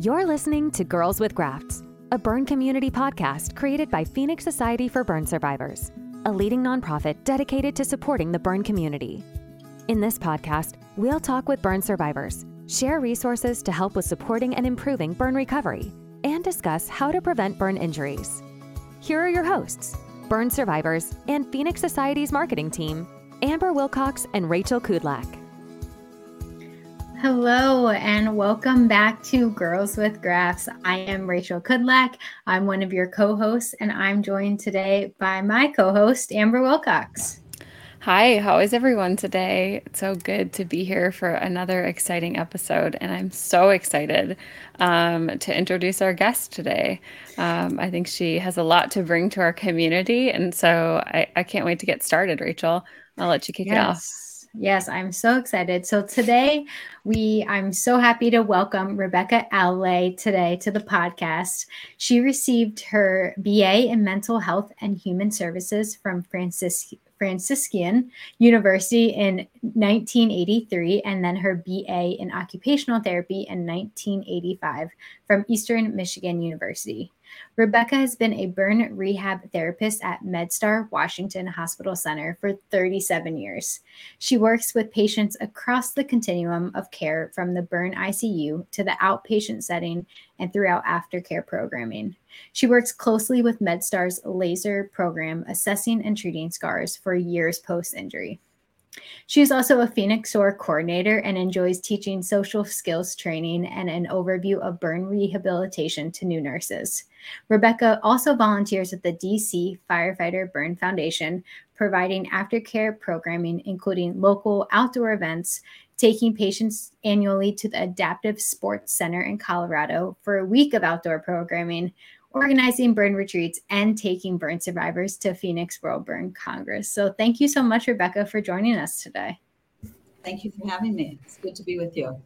You're listening to Girls with Grafts, a burn community podcast created by Phoenix Society for Burn Survivors, a leading nonprofit dedicated to supporting the burn community. In this podcast, we'll talk with burn survivors, share resources to help with supporting and improving burn recovery, and discuss how to prevent burn injuries. Here are your hosts, burn survivors and Phoenix Society's marketing team, Amber Wilcox and Rachel Kudlak. Hello, and welcome back to Girls with Grafts. I am Rachel Kudlak. I'm one of your co hosts, and I'm joined today by my co host, Amber Wilcox. Hi, how is everyone today? It's so good to be here for another exciting episode, and I'm so excited um, to introduce our guest today. Um, I think she has a lot to bring to our community, and so I, I can't wait to get started, Rachel. I'll let you kick yes. it off. Yes, I'm so excited. So today we I'm so happy to welcome Rebekah Allely today to the podcast. She received her BA in Mental Health and Human Services from Francis Franciscan University in 1983 and then her BA in Occupational Therapy in 1985 from Eastern Michigan University. Rebekah has been a burn rehab therapist at MedStar Washington Hospital Center for 37 years. She works with patients across the continuum of care from the burn ICU to the outpatient setting and throughout aftercare programming. She works closely with MedStar's laser program, assessing and treating scars for years post injury. She is also a Phoenix SOAR coordinator and enjoys teaching social skills training and an overview of burn rehabilitation to new nurses. Rebekah also volunteers at the DC Firefighter Burn Foundation, providing aftercare programming, including local outdoor events, taking patients annually to the Adaptive Sports Center in Colorado for a week of outdoor programming, organizing burn retreats, and taking burn survivors to Phoenix World Burn Congress. So, thank you so much, Rebekah, for joining us today. Thank you for having me. It's good to be with you.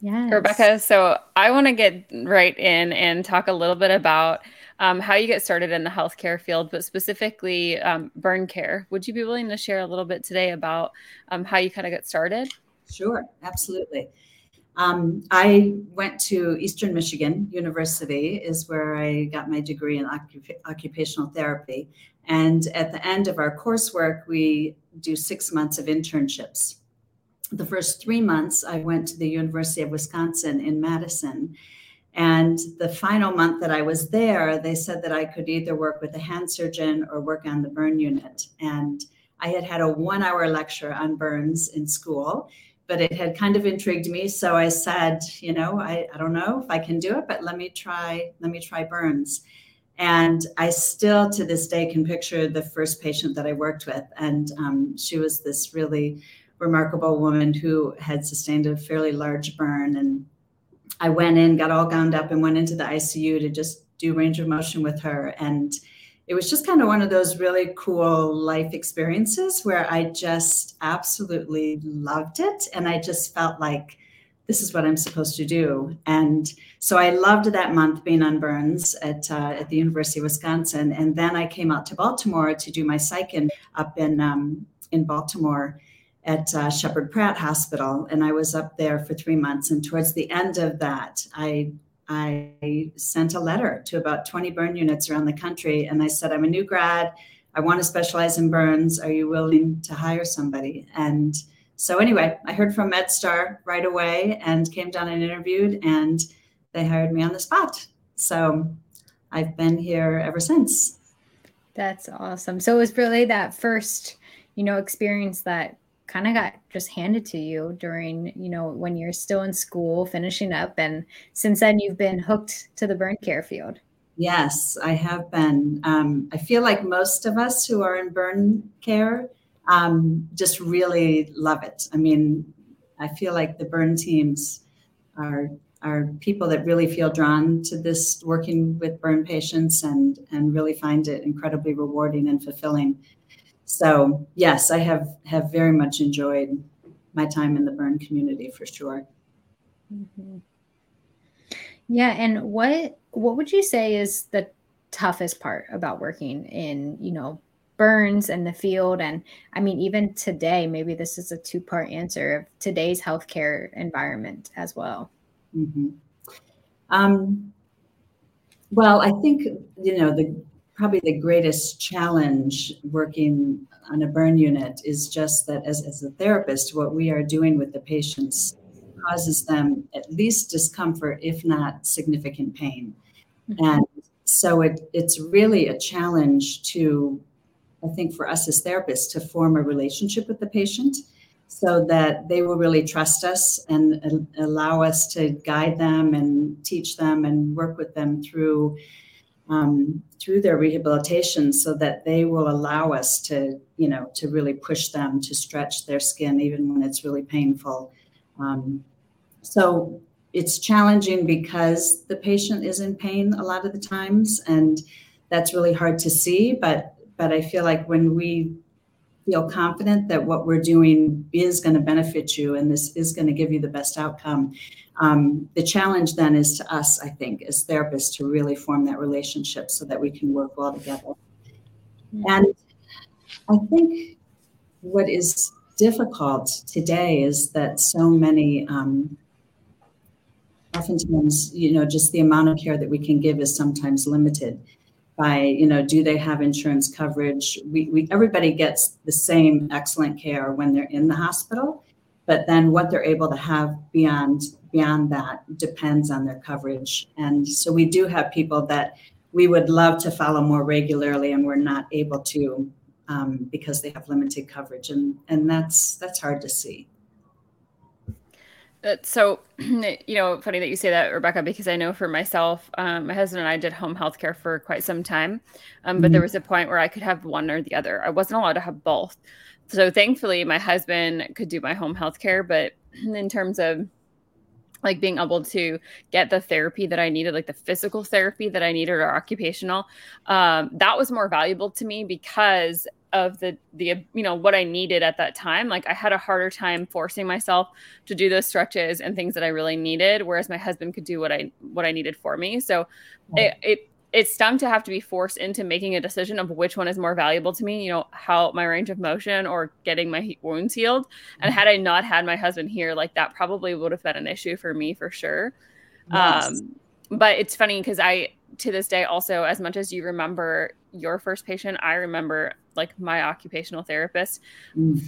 Yeah, Rebekah. So, I want to get right in and talk a little bit about um, how you get started in the healthcare field, but specifically um, burn care. Would you be willing to share a little bit today about um, how you kind of get started? Sure, absolutely. Um, I went to Eastern Michigan University, is where I got my degree in occup- occupational therapy. And at the end of our coursework, we do six months of internships. The first three months, I went to the University of Wisconsin in Madison. And the final month that I was there, they said that I could either work with a hand surgeon or work on the burn unit. And I had had a one hour lecture on burns in school but it had kind of intrigued me. So I said, you know, I, I don't know if I can do it, but let me try, let me try burns. And I still to this day can picture the first patient that I worked with. And um, she was this really remarkable woman who had sustained a fairly large burn. And I went in, got all gowned up, and went into the ICU to just do range of motion with her. And it was just kind of one of those really cool life experiences where I just absolutely loved it. And I just felt like this is what I'm supposed to do. And so I loved that month being on Burns at, uh, at the University of Wisconsin. And then I came out to Baltimore to do my psych in, up in, um, in Baltimore at uh, Sheppard Pratt Hospital. And I was up there for three months. And towards the end of that, I I sent a letter to about 20 burn units around the country and I said, I'm a new grad. I want to specialize in burns. Are you willing to hire somebody? And so, anyway, I heard from MedStar right away and came down and interviewed, and they hired me on the spot. So, I've been here ever since. That's awesome. So, it was really that first, you know, experience that kind of got just handed to you during, you know, when you're still in school, finishing up. And since then, you've been hooked to the burn care field. Yes, I have been. Um, I feel like most of us who are in burn care um, just really love it. I mean, I feel like the burn teams are are people that really feel drawn to this working with burn patients and and really find it incredibly rewarding and fulfilling so yes, I have have very much enjoyed my time in the burn community for sure. Mm-hmm. Yeah, and what what would you say is the toughest part about working in you know burns and the field and i mean even today maybe this is a two part answer of today's healthcare environment as well mm-hmm. Um, well, I think you know the probably the greatest challenge working on a burn unit is just that as, as a therapist, what we are doing with the patients causes them at least discomfort, if not significant pain. Mm-hmm. And so it, it's really a challenge to, I think, for us as therapists to form a relationship with the patient so that they will really trust us and allow us to guide them and teach them and work with them through um, through their rehabilitation so that they will allow us to you know to really push them to stretch their skin even when it's really painful. Um, so it's challenging because the patient is in pain a lot of the times and that's really hard to see but but i feel like when we feel confident that what we're doing is going to benefit you and this is going to give you the best outcome. Um, the challenge then is to us, I think, as therapists, to really form that relationship so that we can work well together. And I think what is difficult today is that so many, um, oftentimes, you know, just the amount of care that we can give is sometimes limited by you know do they have insurance coverage? We, we everybody gets the same excellent care when they're in the hospital but then what they're able to have beyond beyond that depends on their coverage. And so we do have people that we would love to follow more regularly and we're not able to um, because they have limited coverage. And and that's that's hard to see so, you know, funny that you say that, Rebekah, because I know for myself, um, my husband and I did home health care for quite some time. Um, but mm-hmm. there was a point where I could have one or the other. I wasn't allowed to have both. So thankfully, my husband could do my home health care. But in terms of like being able to get the therapy that I needed, like the physical therapy that I needed or occupational, um, that was more valuable to me because of the the you know what I needed at that time. Like I had a harder time forcing myself to do those stretches and things that I really needed, whereas my husband could do what I what I needed for me. So it, it it stung to have to be forced into making a decision of which one is more valuable to me, you know, how my range of motion or getting my wounds healed. And had I not had my husband here, like that probably would have been an issue for me for sure. Yes. Um, but it's funny because I, to this day, also, as much as you remember your first patient, I remember like my occupational therapist mm.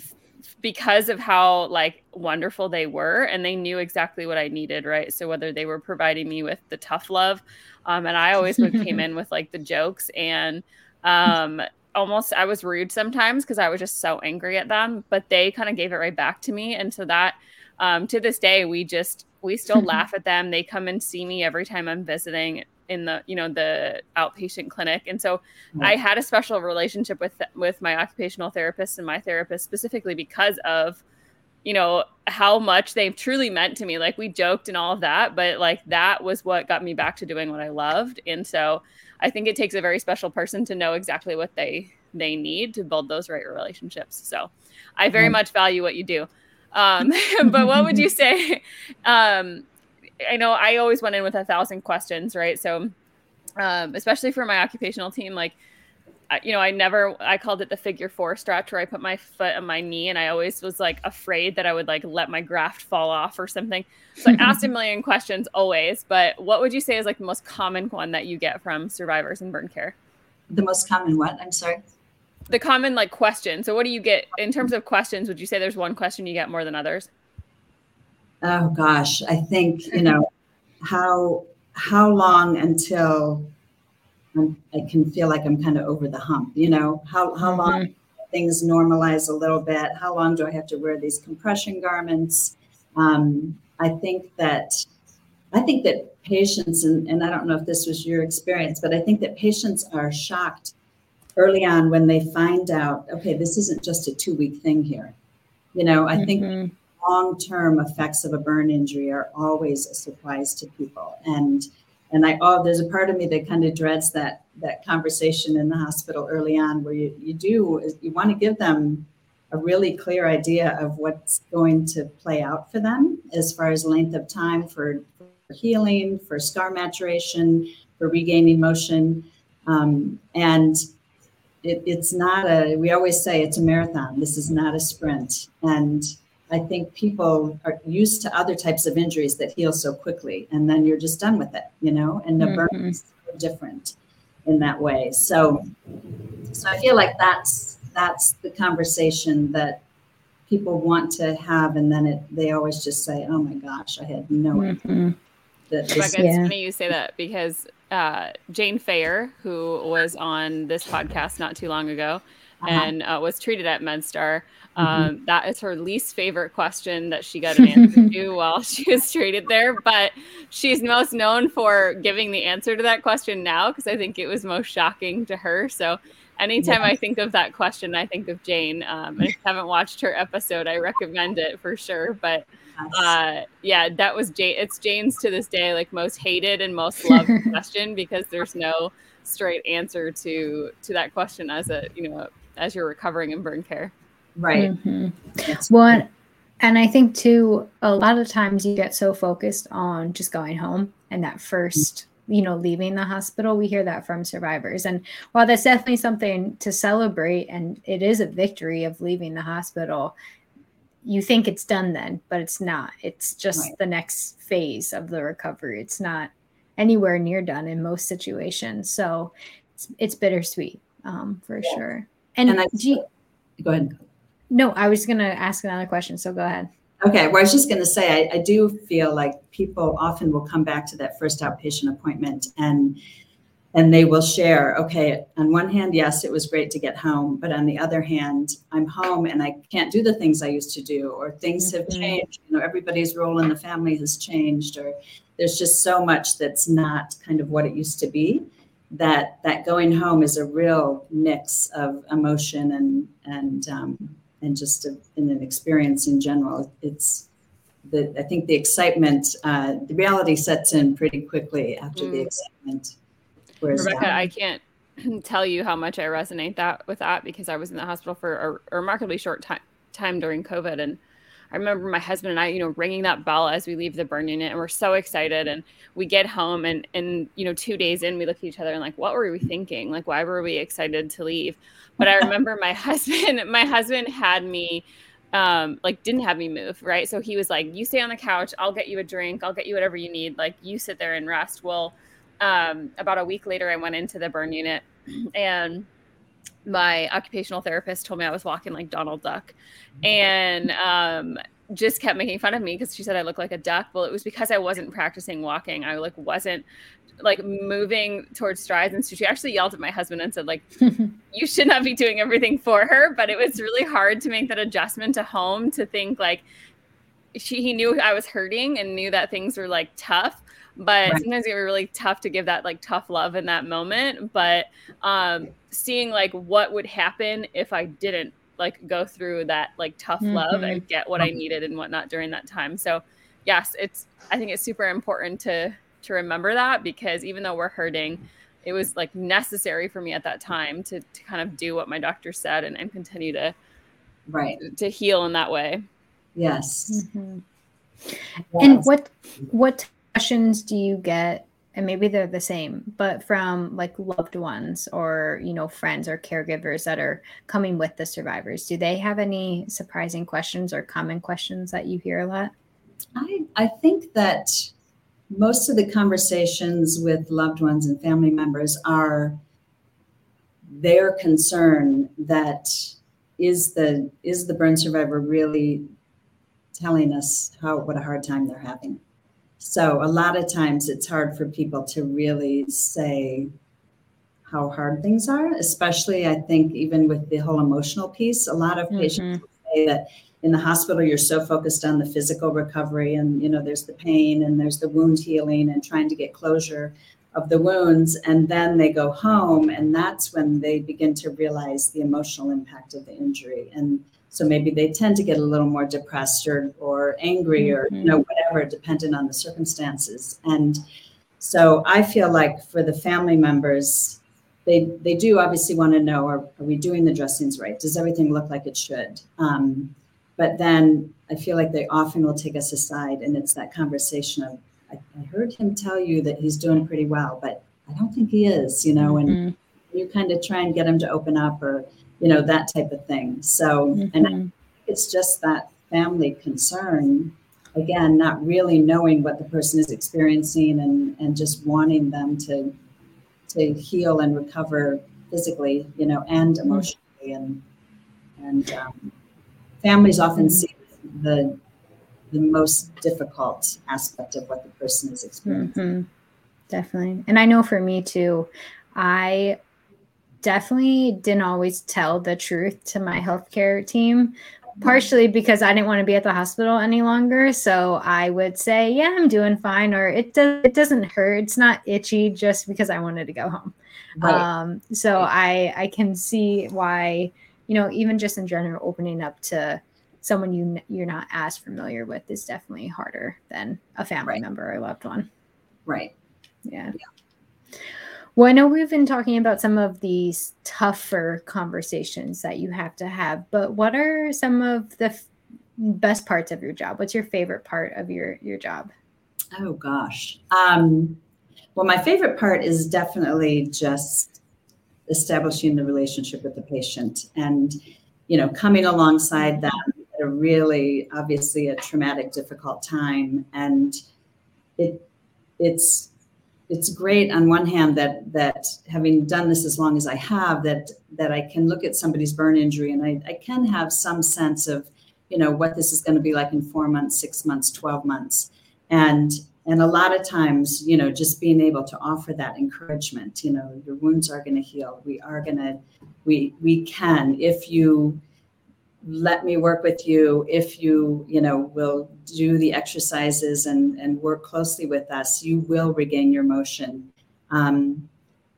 Because of how like wonderful they were and they knew exactly what I needed, right? So whether they were providing me with the tough love, um, and I always would came in with like the jokes and um almost I was rude sometimes because I was just so angry at them, but they kind of gave it right back to me. And so that um to this day we just we still laugh at them. They come and see me every time I'm visiting in the you know the outpatient clinic. And so i had a special relationship with with my occupational therapist and my therapist specifically because of you know how much they've truly meant to me. Like we joked and all of that but like that was what got me back to doing what i loved. And so i think it takes a very special person to know exactly what they they need to build those right relationships. So i very much value what you do. Um, but what would you say um, I know I always went in with a thousand questions, right? So, um, especially for my occupational team, like, you know, I never, I called it the figure four stretch where I put my foot on my knee and I always was like afraid that I would like let my graft fall off or something. So I asked a million questions always, but what would you say is like the most common one that you get from survivors in burn care? The most common what? I'm sorry. The common like question. So what do you get in terms of questions? Would you say there's one question you get more than others? Oh gosh, I think you know how how long until I'm, i can feel like I'm kind of over the hump. You know how how long mm-hmm. things normalize a little bit. How long do I have to wear these compression garments? Um, I think that I think that patients and, and I don't know if this was your experience, but I think that patients are shocked early on when they find out, okay, this isn't just a two week thing here. You know, I mm-hmm. think long-term effects of a burn injury are always a surprise to people. And and i oh there's a part of me that kind of dreads that that conversation in the hospital early on where you, you do you want to give them a really clear idea of what's going to play out for them as far as length of time for, for healing for scar maturation for regaining motion. Um, and it, it's not a we always say it's a marathon. This is not a sprint. And I think people are used to other types of injuries that heal so quickly, and then you're just done with it, you know. And the mm-hmm. burn is different in that way. So, so I feel like that's that's the conversation that people want to have, and then it they always just say, "Oh my gosh, I had no mm-hmm. idea." That this- Rebekah, it's funny you say that because uh, Jane Fayer, who was on this podcast not too long ago, uh-huh. and uh, was treated at MedStar. Mm-hmm. Um, mm-hmm. that is her least favorite question that she got an answer to while she was treated there. But she's most known for giving the answer to that question now because I think it was most shocking to her. So anytime yes. I think of that question, I think of Jane. Um, if you haven't watched her episode, I recommend it for sure. But uh, yeah, that was Jane. It's Jane's to this day like most hated and most loved question because there's no straight answer to to that question as a you know as you're recovering in burn care. Right. Mm-hmm. Well, and I think too, a lot of times you get so focused on just going home and that first, you know, leaving the hospital. We hear that from survivors. And while that's definitely something to celebrate and it is a victory of leaving the hospital, you think it's done then, but it's not. It's just right. the next phase of the recovery. It's not anywhere near done in most situations. So it's, it's bittersweet um, for yeah. sure. And, and I, you, go ahead. No, I was going to ask another question. So go ahead. Okay. Well, I was just going to say, I, I, do feel like people often will come back to that first outpatient appointment and and they will share, okay, on one hand, yes, it was great to get home, but on the other hand, I'm home and I can't do the things I used to do, or things have mm-hmm. changed. You know, everybody's role in the family has changed, or there's just so much that's not kind of what it used to be that that going home is a real mix of emotion and and um, and just a, in an experience in general. It's the I think the excitement, uh, the reality sets in pretty quickly after mm. the excitement. Rebekah, I can't tell you how much I resonate that with that because I was in the hospital for a, a remarkably short time time during COVID and I remember my husband and I, you know, ringing that bell as we leave the burn unit and we're so excited. And we get home and, and, you know, two days in, we look at each other and like, what were we thinking? Like, why were we excited to leave? But I remember my husband, my husband had me, um, like didn't have me move. Right. So he was like, you stay on the couch. I'll get you a drink. I'll get you whatever you need. Like you sit there and rest. Well, um, about a week later, I went into the burn unit and my occupational therapist told me I was walking like Donald Duck, and um, just kept making fun of me because she said I look like a duck. Well, it was because I wasn't practicing walking. I like wasn't like moving towards strides, and so she actually yelled at my husband and said like, "You should not be doing everything for her." But it was really hard to make that adjustment to home to think like she he knew I was hurting and knew that things were like tough but right. sometimes it was really tough to give that like tough love in that moment but um seeing like what would happen if i didn't like go through that like tough mm-hmm. love and get what i needed and whatnot during that time so yes it's i think it's super important to to remember that because even though we're hurting it was like necessary for me at that time to, to kind of do what my doctor said and, and continue to right to heal in that way yes mm-hmm. yes. and what what questions do you get? And maybe they're the same but from like loved ones or you know friends or caregivers that are coming with the survivors do they have any surprising questions or common questions that you hear a lot? I i think that most of the conversations with loved ones and family members are their concern that is the is the burn survivor really telling us how what a hard time they're having so a lot of times it's hard for people to really say how hard things are, especially I think even with the whole emotional piece. A lot of patients mm-hmm. say that in the hospital you're so focused on the physical recovery and you know there's the pain and there's the wound healing and trying to get closure of the wounds and then they go home and that's when they begin to realize the emotional impact of the injury and so maybe they tend to get a little more depressed or, or angry or you know mm-hmm. whatever, dependent on the circumstances. And so I feel like for the family members, they they do obviously want to know: Are, are we doing the dressings right? Does everything look like it should? Um, but then I feel like they often will take us aside, and it's that conversation of, I, I heard him tell you that he's doing pretty well, but I don't think he is, you know, and mm-hmm. you kind of try and get him to open up or you know that type of thing so mm-hmm. and it's just that family concern, again, not really knowing what the person is experiencing and, and just wanting them to to heal and recover physically, you know, and mm-hmm. emotionally. And and um, families often mm-hmm. see the the most difficult aspect of what the person is experiencing. Mm-hmm. Definitely. And I know for me too, I definitely didn't always tell the truth to my healthcare team partially because I didn't want to be at the hospital any longer. So I would say, "Yeah, I'm doing fine," or "It does it doesn't hurt. It's not itchy," just because I wanted to go home. Right. Um, so. I I can see why you know even just in general opening up to someone you you're not as familiar with is definitely harder than a family right. member or loved one. Right. Yeah. yeah. Well, I know we've been talking about some of these tougher conversations that you have to have, but what are some of the f- best parts of your job? What's your favorite part of your your job? Oh gosh. Um, well, my favorite part is definitely just establishing the relationship with the patient and you know coming alongside them at a really obviously a traumatic difficult time and it it's it's great on one hand that that having done this as long as I have that that I can look at somebody's burn injury and I, I can have some sense of you know what this is going to be like in four months, six months, twelve months, and and a lot of times you know just being able to offer that encouragement you know your wounds are going to heal. We are going to we we can if you let me work with you if you you know will do the exercises and and work closely with us you will regain your motion. Um,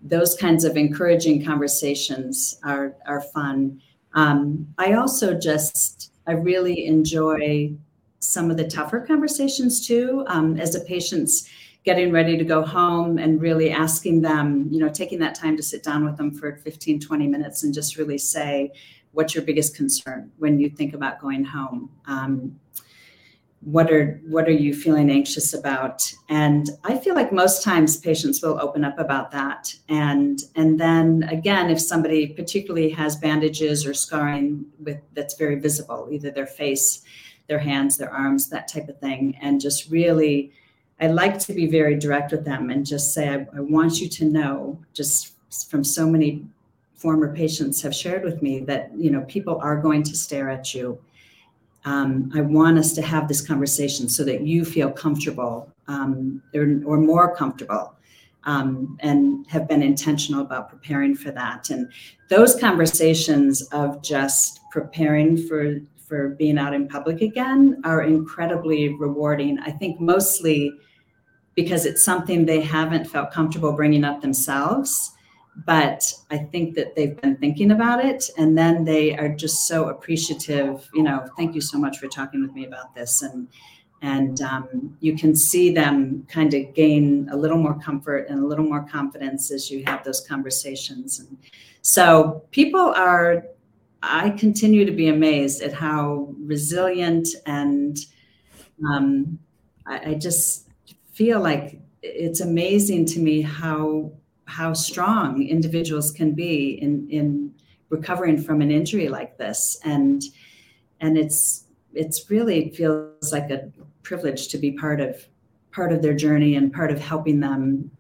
those kinds of encouraging conversations are are fun. Um, i also just i really enjoy some of the tougher conversations too um, as a patient's getting ready to go home and really asking them you know taking that time to sit down with them for 15 20 minutes and just really say what's your biggest concern when you think about going home? Um, what are what are you feeling anxious about? And I feel like most times patients will open up about that. And and then again, if somebody particularly has bandages or scarring with that's very visible, either their face, their hands, their arms, that type of thing, and just really I like to be very direct with them and just say, I, I want you to know, just from so many former patients have shared with me that you know people are going to stare at you. Um, i want us to have this conversation so that you feel comfortable um, or, or, more comfortable um, and have been intentional about preparing for that. And those conversations of just preparing for for being out in public again are incredibly rewarding. I think mostly because it's something they haven't felt comfortable bringing up themselves but I think that they've been thinking about it and then they are just so appreciative, you know, thank you so much for talking with me about this. And and um, you can see them kind of gain a little more comfort and a little more confidence as you have those conversations. And so people are, I continue to be amazed at how resilient and um, I, I just feel like it's amazing to me how how strong individuals can be in in recovering from an injury like this. And and it's it's really feels like a privilege to be part of part of their journey and part of helping them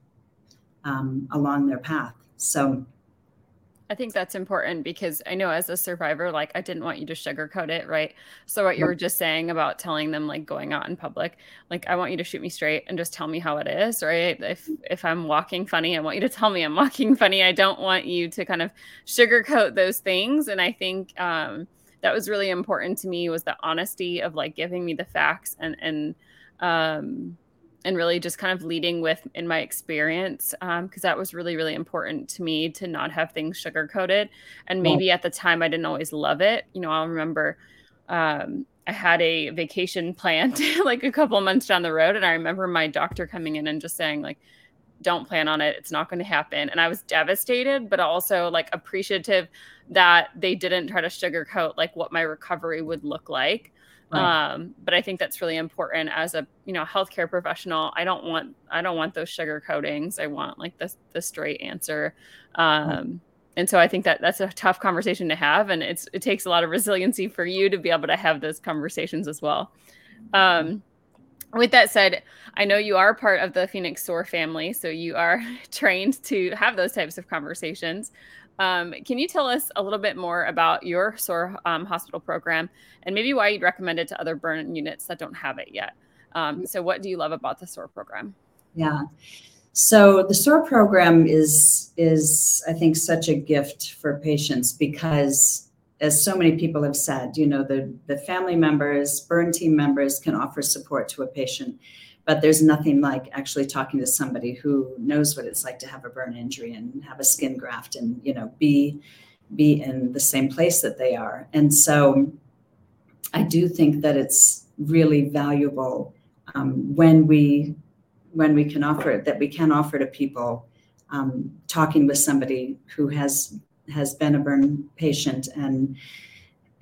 um, along their path. So I think that's important because I know as a survivor, like I didn't want you to sugarcoat it, right? So what you were just saying about telling them like going out in public, like I want you to shoot me straight and just tell me how it is, right? If if I'm walking funny, I want you to tell me I'm walking funny. I don't want you to kind of sugarcoat those things. And I think um, that was really important to me was the honesty of like giving me the facts and and um, and really just kind of leading with in my experience because um, that was really really important to me to not have things sugar coated and maybe at the time i didn't always love it. You know i'll remember um, i had a vacation planned like a couple months down the road and i remember my doctor coming in and just saying like don't plan on it. It's not going to happen. And i was devastated but also like appreciative that they didn't try to sugarcoat like what my recovery would look like Right. Um, but I think that's really important as a you know healthcare professional. I don't want I don't want those sugar coatings. I want like the the straight answer. Um, right. and so I think that that's a tough conversation to have, and it's it takes a lot of resiliency for you to be able to have those conversations as well. Um, with that said, I know you are part of the Phoenix SOAR family, so you are trained to have those types of conversations. Um, can you tell us a little bit more about your SOAR um, hospital program and maybe why you'd recommend it to other burn units that don't have it yet? Um, so, what do you love about the SOAR program? Yeah. So the SOAR program is is I think such a gift for patients because as so many people have said, you know, the the family members, burn team members can offer support to a patient, but there's nothing like actually talking to somebody who knows what it's like to have a burn injury and have a skin graft and, you know, be be in the same place that they are. And so I do think that it's really valuable um, when we when we can offer it that we can offer to people um, talking with somebody who has has been a burn patient and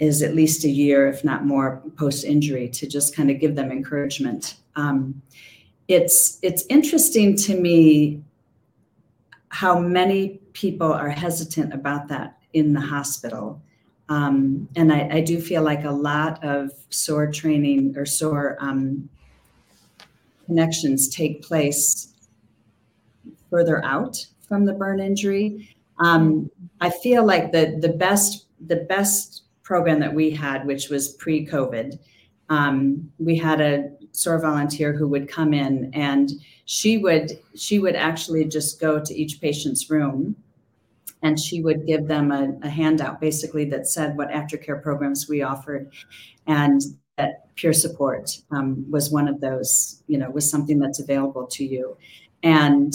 is at least a year if not more post injury to just kind of give them encouragement um, it's it's interesting to me how many people are hesitant about that in the hospital um, and I, I, do feel like a lot of SOAR training or SOAR um, connections take place further out from the burn injury. Um, I feel like the the best the best program that we had, which was pre-COVID, um, we had a SOAR volunteer who would come in and she would she would actually just go to each patient's room and she would give them a, a handout basically that said what aftercare programs we offered and that peer support um, was one of those you know was something that's available to you. And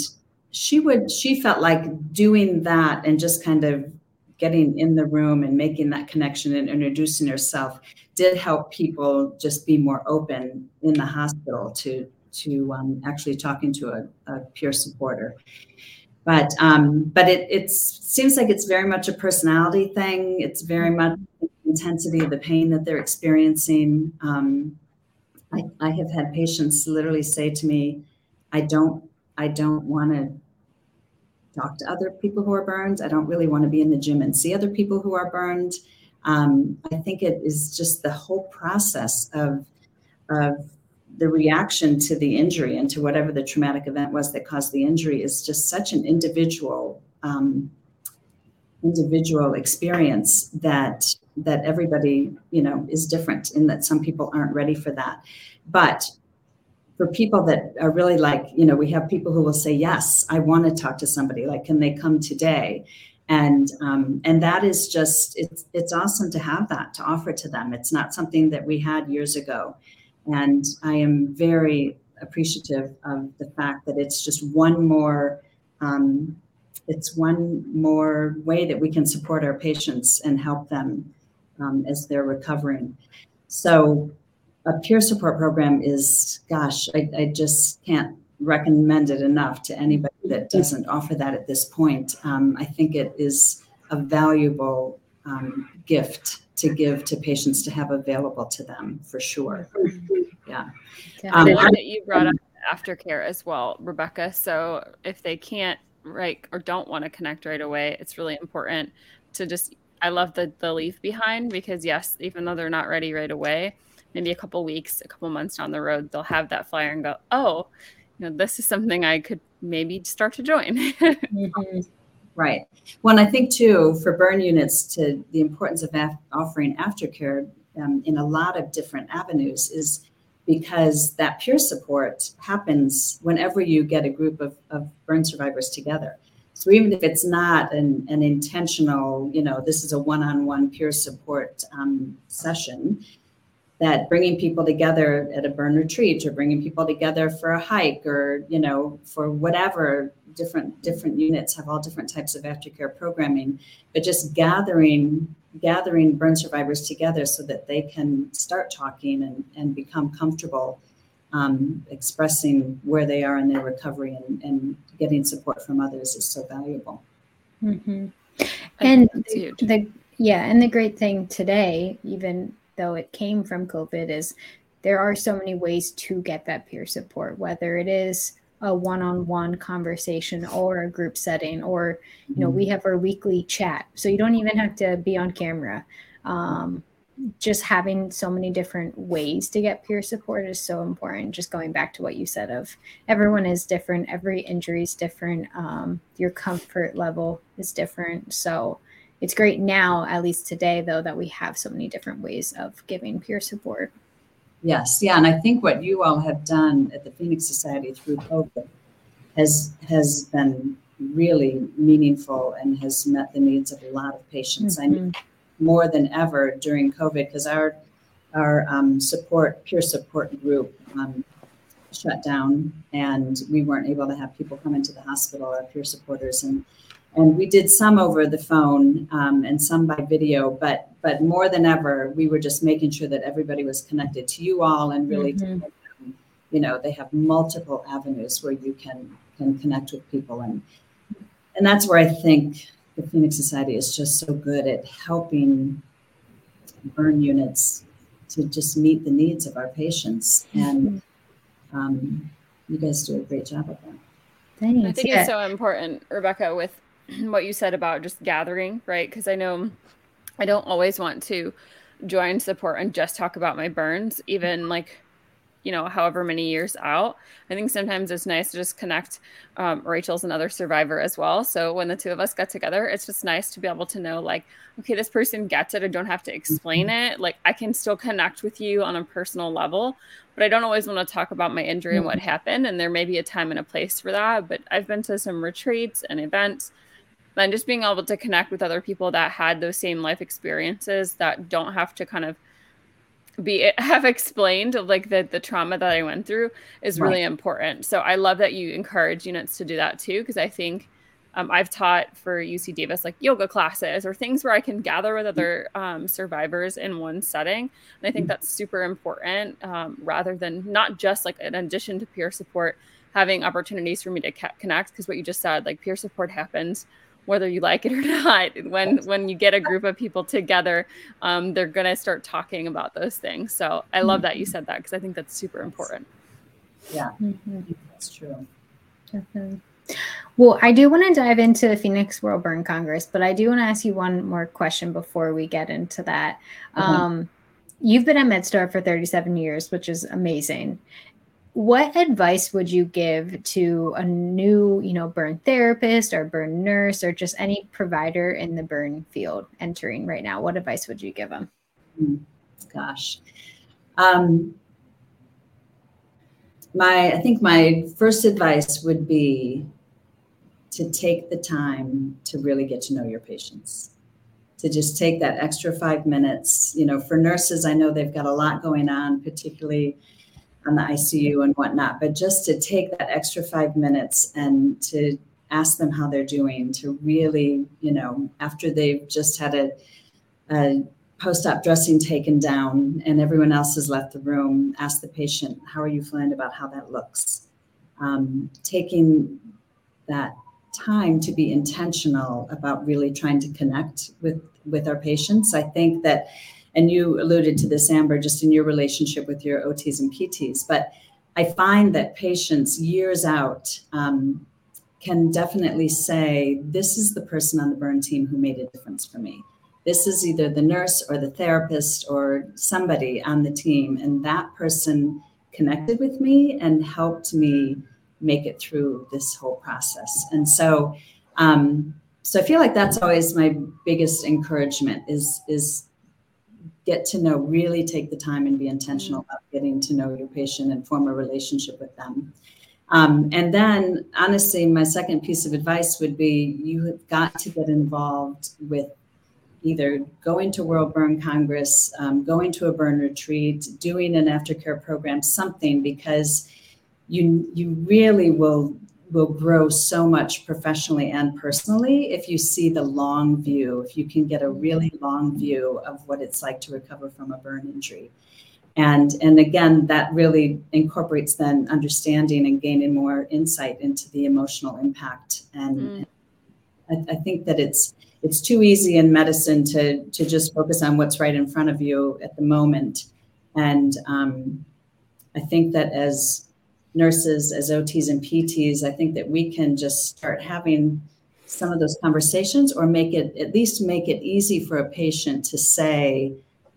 she would she felt like doing that and just kind of getting in the room and making that connection and introducing yourself did help people just be more open in the hospital to to um, actually talking to a, a peer supporter but um, but it it seems like it's very much a personality thing it's very much the intensity of the pain that they're experiencing. Um, I, I have had patients literally say to me, I don't, I don't want to talk to other people who are burned. I don't really want to be in the gym and see other people who are burned. Um, I think it is just the whole process of, of the reaction to the injury and to whatever the traumatic event was that caused the injury is just such an individual um, individual experience that that everybody you know is different in that some people aren't ready for that but for people that are really like you know we have people who will say yes i want to talk to somebody. Like can they come today? And um, and that is just it's it's awesome to have that to offer to them. It's not something that we had years ago. And i am very appreciative of the fact that it's just one more um, it's one more way that we can support our patients and help them um, as they're recovering. So, a peer support program is, gosh, I, I, just can't recommend it enough to anybody that doesn't offer that at this point. Um, I think it is a valuable um, gift to give to patients to have available to them for sure. Yeah. Um, you brought up aftercare as well, Rebekah. So if they can't right or don't want to connect right away, it's really important to just I love the the leave behind because yes, even though they're not ready right away, maybe a couple weeks, a couple months down the road, they'll have that flyer and go, "Oh, you know, this is something I could maybe start to join." mm-hmm. Right. Well, I think too for burn units, to the importance of af- offering aftercare um, in a lot of different avenues is because that peer support happens whenever you get a group of, of burn survivors together. So even if it's not an, an intentional, you know, this is a one-on-one peer support um, session, that bringing people together at a burn retreat or bringing people together for a hike or you know for whatever different different units have all different types of aftercare programming but just gathering gathering burn survivors together so that they can start talking and, and become comfortable um, expressing where they are in their recovery and, and, getting support from others is so valuable. Mm-hmm. And the, the, yeah, and the great thing today, even though it came from COVID, is there are so many ways to get that peer support, whether it is a one-on-one conversation or a group setting or you know we mm-hmm. have our weekly chat. So you don't even have to be on camera. Um, just having so many different ways to get peer support is so important. Just going back to what you said of everyone is different every injury is different um, your comfort level is different. So it's great now at least today though that we have so many different ways of giving peer support Yes, yeah, and I think what you all have done at the Phoenix Society through COVID has has been really meaningful and has met the needs of a lot of patients. Mm-hmm. I mean, more than ever during COVID because our our um, support peer support group um, shut down and we weren't able to have people come into the hospital, our peer supporters, and and we did some over the phone um, and some by video but but more than ever we were just making sure that everybody was connected to you all and really mm-hmm. you know they have multiple avenues where you can can connect with people and and that's where i think the phoenix society is just so good at helping burn units to just meet the needs of our patients and mm-hmm. um, you guys do a great job of that Thanks. I think yeah. it's so important, Rebekah, with what you said about just gathering, right? Because I know I don't always want to join support and just talk about my burns, even like, you know, however many years out. I think sometimes it's nice to just connect. Um, Rachel's another survivor as well. So when the two of us get together, it's just nice to be able to know, like, okay, this person gets it. I don't have to explain mm-hmm. it. Like, I can still connect with you on a personal level, but I don't always want to talk about my injury and what mm-hmm. happened. And there may be a time and a place for that. But I've been to some retreats and events and just being able to connect with other people that had those same life experiences that don't have to kind of be have explained like the the trauma that I went through is really right. important. So I love that you encourage units to do that too because I think um, I've taught for UC Davis like yoga classes or things where I can gather with other um, survivors in one setting, and I think mm. that's super important um, rather than not just like in addition to peer support having opportunities for me to connect because what you just said like peer support happens whether you like it or not when when you get a group of people together um, they're going to start talking about those things so i love that you mm-hmm. said that because i think that's super important yeah mm-hmm. that's true Definitely. Well, I do want to dive into the Phoenix World Burn Congress, but I do want to ask you one more question before we get into that. Mm-hmm. Um, you've been at MedStar for 37 years, which is amazing what advice would you give to a new you know burn therapist or burn nurse or just any provider in the burn field entering right now? What advice would you give them hmm. gosh. Um, my i think my first advice would be to take the time to really get to know your patients. To just take that extra five minutes. You know for nurses i know they've got a lot going on particularly on the ICU and whatnot, but just to take that extra five minutes and to ask them how they're doing, to really, you know, after they've just had a, a post-op dressing taken down and everyone else has left the room, ask the patient, how are you feeling about how that looks? Um, taking that time to be intentional about really trying to connect with with our patients. I think that and you alluded to this, Amber, just in your relationship with your OTs and PTs. But I find that patients years out um, can definitely say, This is the person on the burn team who made a difference for me. This is either the nurse or the therapist or somebody on the team. And that person connected with me and helped me make it through this whole process. And so, um, so I feel like that's always my biggest encouragement is is get to know, really take the time and be intentional about getting to know your patient and form a relationship with them. Um, and then, honestly, my second piece of advice would be you have got to get involved with either going to World Burn Congress, um, going to a burn retreat, doing an aftercare program, something, because you you really will will grow so much professionally and personally if you see the long view, if you can get a really long view of what it's like to recover from a burn injury. And, and again, that really incorporates then understanding and gaining more insight into the emotional impact. And, mm. I, I think that it's it's too easy in medicine to to just focus on what's right in front of you at the moment. And um, I think that as nurses as OTs and PTs, I think that we can just start having some of those conversations or make it at least make it easy for a patient to say,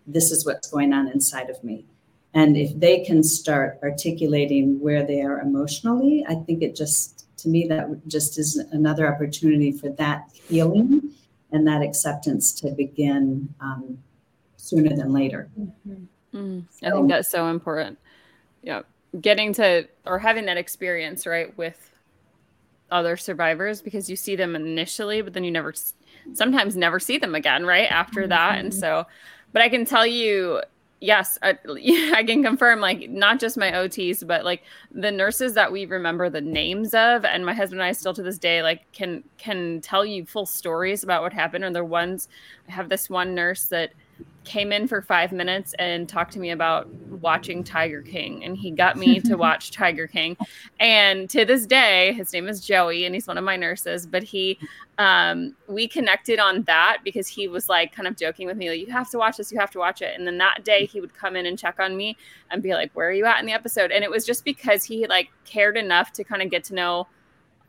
this is what's going on inside of me. And if they can start articulating where they are emotionally, I think it just, to me, that just is another opportunity for that healing and that acceptance to begin um, sooner than later. Mm-hmm. Mm, so, I think that's so important. Yeah. Getting to, or having that experience, right, with other survivors because you see them initially, but then you never, sometimes never see them again, right, after that. Mm-hmm. And so, but I can tell you, yes, I, I, can confirm, like, not just my OTs, but like the nurses that we remember the names of, and my husband and I still to this day, like, can can tell you full stories about what happened. Or the ones, I have this one nurse that came in for five minutes and talked to me about watching Tiger King. And he got me to watch Tiger King. And to this day, his name is Joey and he's one of my nurses. But he, um, we connected on that because he was like kind of joking with me, like, you have to watch this, you have to watch it. And then that day he would come in and check on me and be like, where are you at in the episode? And it was just because he like cared enough to kind of get to know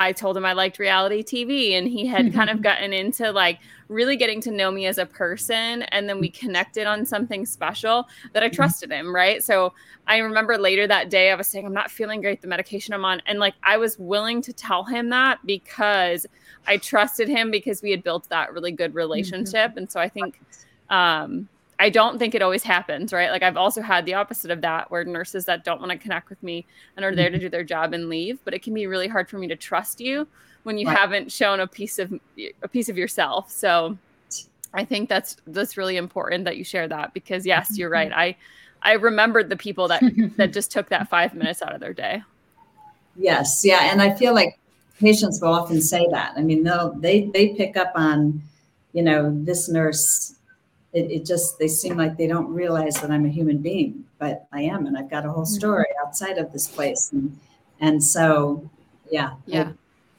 I told him I liked reality TV and he had kind of gotten into like really getting to know me as a person and then we connected on something special that I mm-hmm. trusted him, right? So I remember later that day I was saying I'm not feeling great the medication I'm on and like I was willing to tell him that because I trusted him because we had built that really good relationship mm-hmm. and so I think um I don't think it always happens, right? Like I've also had the opposite of that where nurses that don't want to connect with me and are there to mm-hmm. do their job and leave, but it can be really hard for me to trust you when you right. haven't shown a piece of a piece of yourself. So I think that's that's really important that you share that because yes, you're right. I I remembered the people that that just took that 5 minutes out of their day. Yes, yeah, and I feel like patients will often say that. I mean, they'll they they pick up on, you know, this nurse it, it, just they seem like they don't realize that I'm a human being, but I am, and I've got a whole mm-hmm. story outside of this place, and and so yeah, yeah,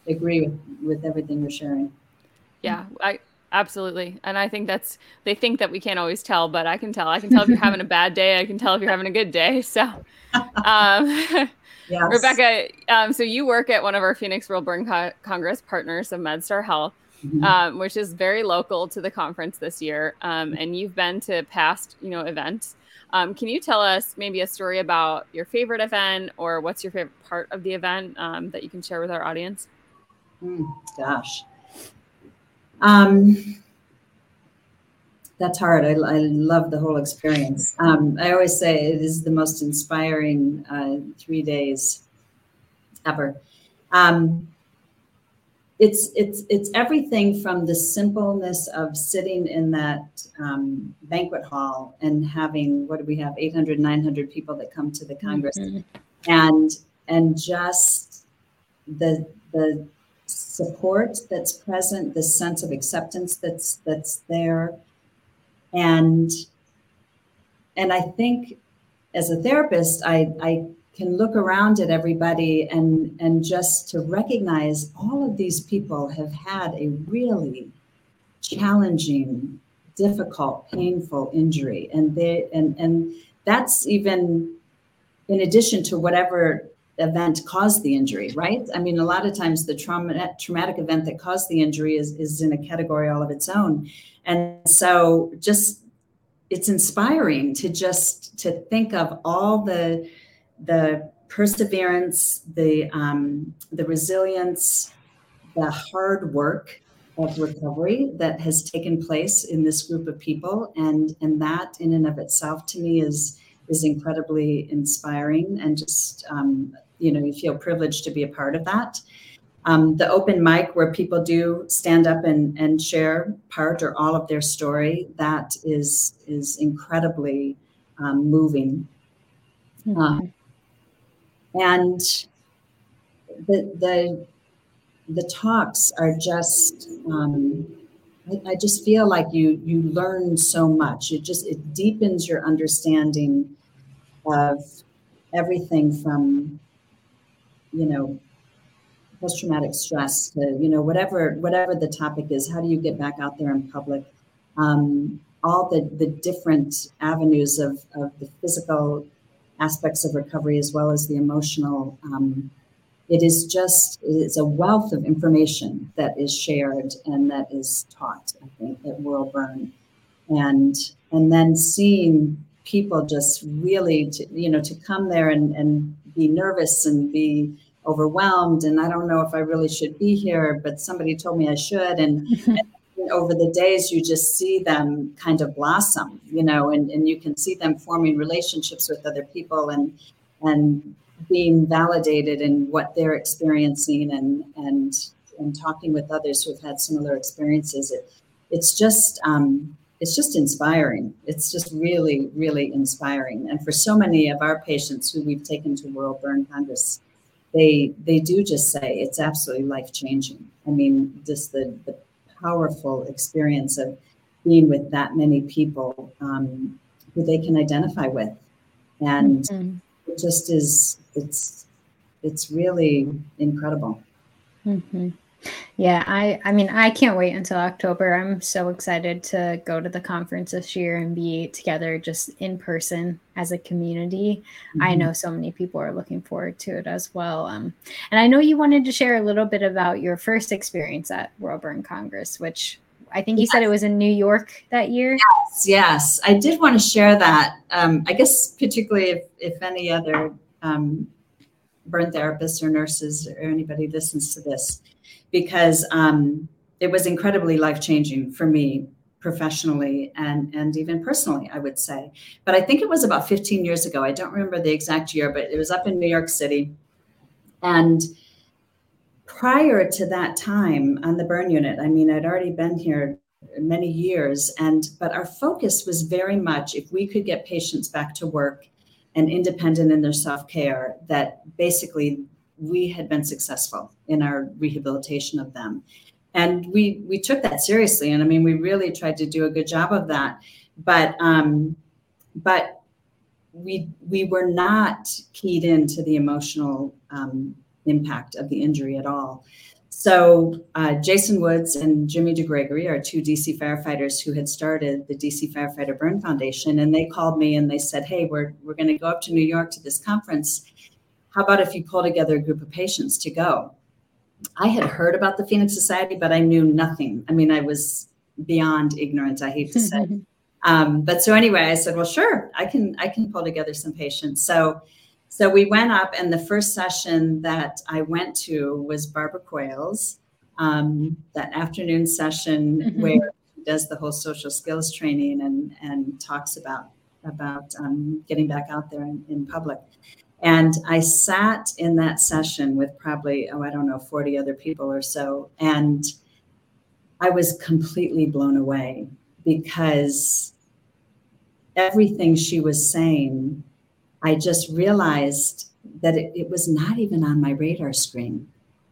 I agree with with everything you're sharing. Yeah, I absolutely, and I think that's they think that we can't always tell, but I can tell. I can tell if you're having a bad day. I can tell if you're having a good day. So, um, yes. Rebekah, um, so you work at one of our Phoenix World Burn Co- Congress partners of MedStar Health mm-hmm. um, which is very local to the conference this year. Um, and you've been to past, you know, events. Um, can you tell us maybe a story about your favorite event or what's your favorite part of the event um, that you can share with our audience? Mm, gosh. Um, that's hard. I, I, love the whole experience. Um, I always say it is the most inspiring uh, three days ever. Um, it's it's it's everything from the simpleness of sitting in that um, banquet hall and having what do we have 800 900 people that come to the congress mm-hmm. and and just the the support that's present the sense of acceptance that's that's there and and i think as a therapist i i can look around at everybody and and just to recognize all of these people have had a really challenging difficult painful injury. And they and and that's even in addition to whatever event caused the injury right? I mean a lot of times the trauma, traumatic event that caused the injury is is in a category all of its own. And so just it's inspiring to just to think of all the the perseverance, the um, the resilience, the hard work of recovery that has taken place in this group of people, and and that in and of itself to me is is incredibly inspiring, and just um, you know you feel privileged to be a part of that. Um, the open mic where people do stand up and, and share part or all of their story that is is incredibly um, moving mm-hmm. uh, and the the the talks are just um, I, I, just feel like you you learn so much. It just it deepens your understanding of everything from you know post-traumatic stress to you know whatever whatever the topic is how do you get back out there in public? Um, all the the different avenues of, of the physical aspects of recovery as well as the emotional. Um, it is just it's a wealth of information that is shared and that is taught. I think at World Burn, and and then seeing people just really to, you know to come there and, and be nervous and be overwhelmed and i don't know if i really should be here but somebody told me i should and over the days you just see them kind of blossom you know and, and you can see them forming relationships with other people and and being validated in what they're experiencing and and and talking with others who have had similar experiences it, it's just um, it's just inspiring. It's just really, really inspiring. And for so many of our patients who we've taken to World Burn Congress, they they do just say it's absolutely life changing. I mean, just the the powerful experience of being with that many people um, who they can identify with, and mm-hmm. it just is. It's it's really incredible. Mm-hmm. Yeah, I I mean I can't wait until October. I'm so excited to go to the conference this year and be together just in person as a community. Mm-hmm. I know so many people are looking forward to it as well. Um, and I know you wanted to share a little bit about your first experience at World Burn Congress, which I think you yes. said it was in New York that year. Yes, yes, I did want to share that. Um, I guess particularly if if any other um, burn therapists or nurses or anybody listens to this because um, it was incredibly life changing for me professionally and and even personally i would say. But i think it was about 15 years ago i don't remember the exact year but it was up in new york city. And prior to that time on the burn unit i mean i'd already been here many years and but our focus was very much if we could get patients back to work and independent in their self-care that basically we had been successful in our rehabilitation of them. And we we took that seriously and i mean we really tried to do a good job of that. But um but we we were not keyed into the emotional um, impact of the injury at all. So uh, jason woods and jimmy degregory are two dc firefighters who had started the dc firefighter burn foundation and they called me and they said hey we're we're going to go up to new york to this conference how about if you pull together a group of patients to go? I had heard about the Phoenix Society, but I knew nothing. I mean, I was beyond ignorant. I hate to say. um, but so anyway, I said, well, sure, I can I can pull together some patients. So so we went up, and the first session that I went to was Barbara Quayle's um, that afternoon session mm-hmm. where she does the whole social skills training and and talks about about um, getting back out there in, in public. And I sat in that session with probably, oh, I don't know, 40 other people or so. And I was completely blown away because everything she was saying, I just realized that it, it, was not even on my radar screen.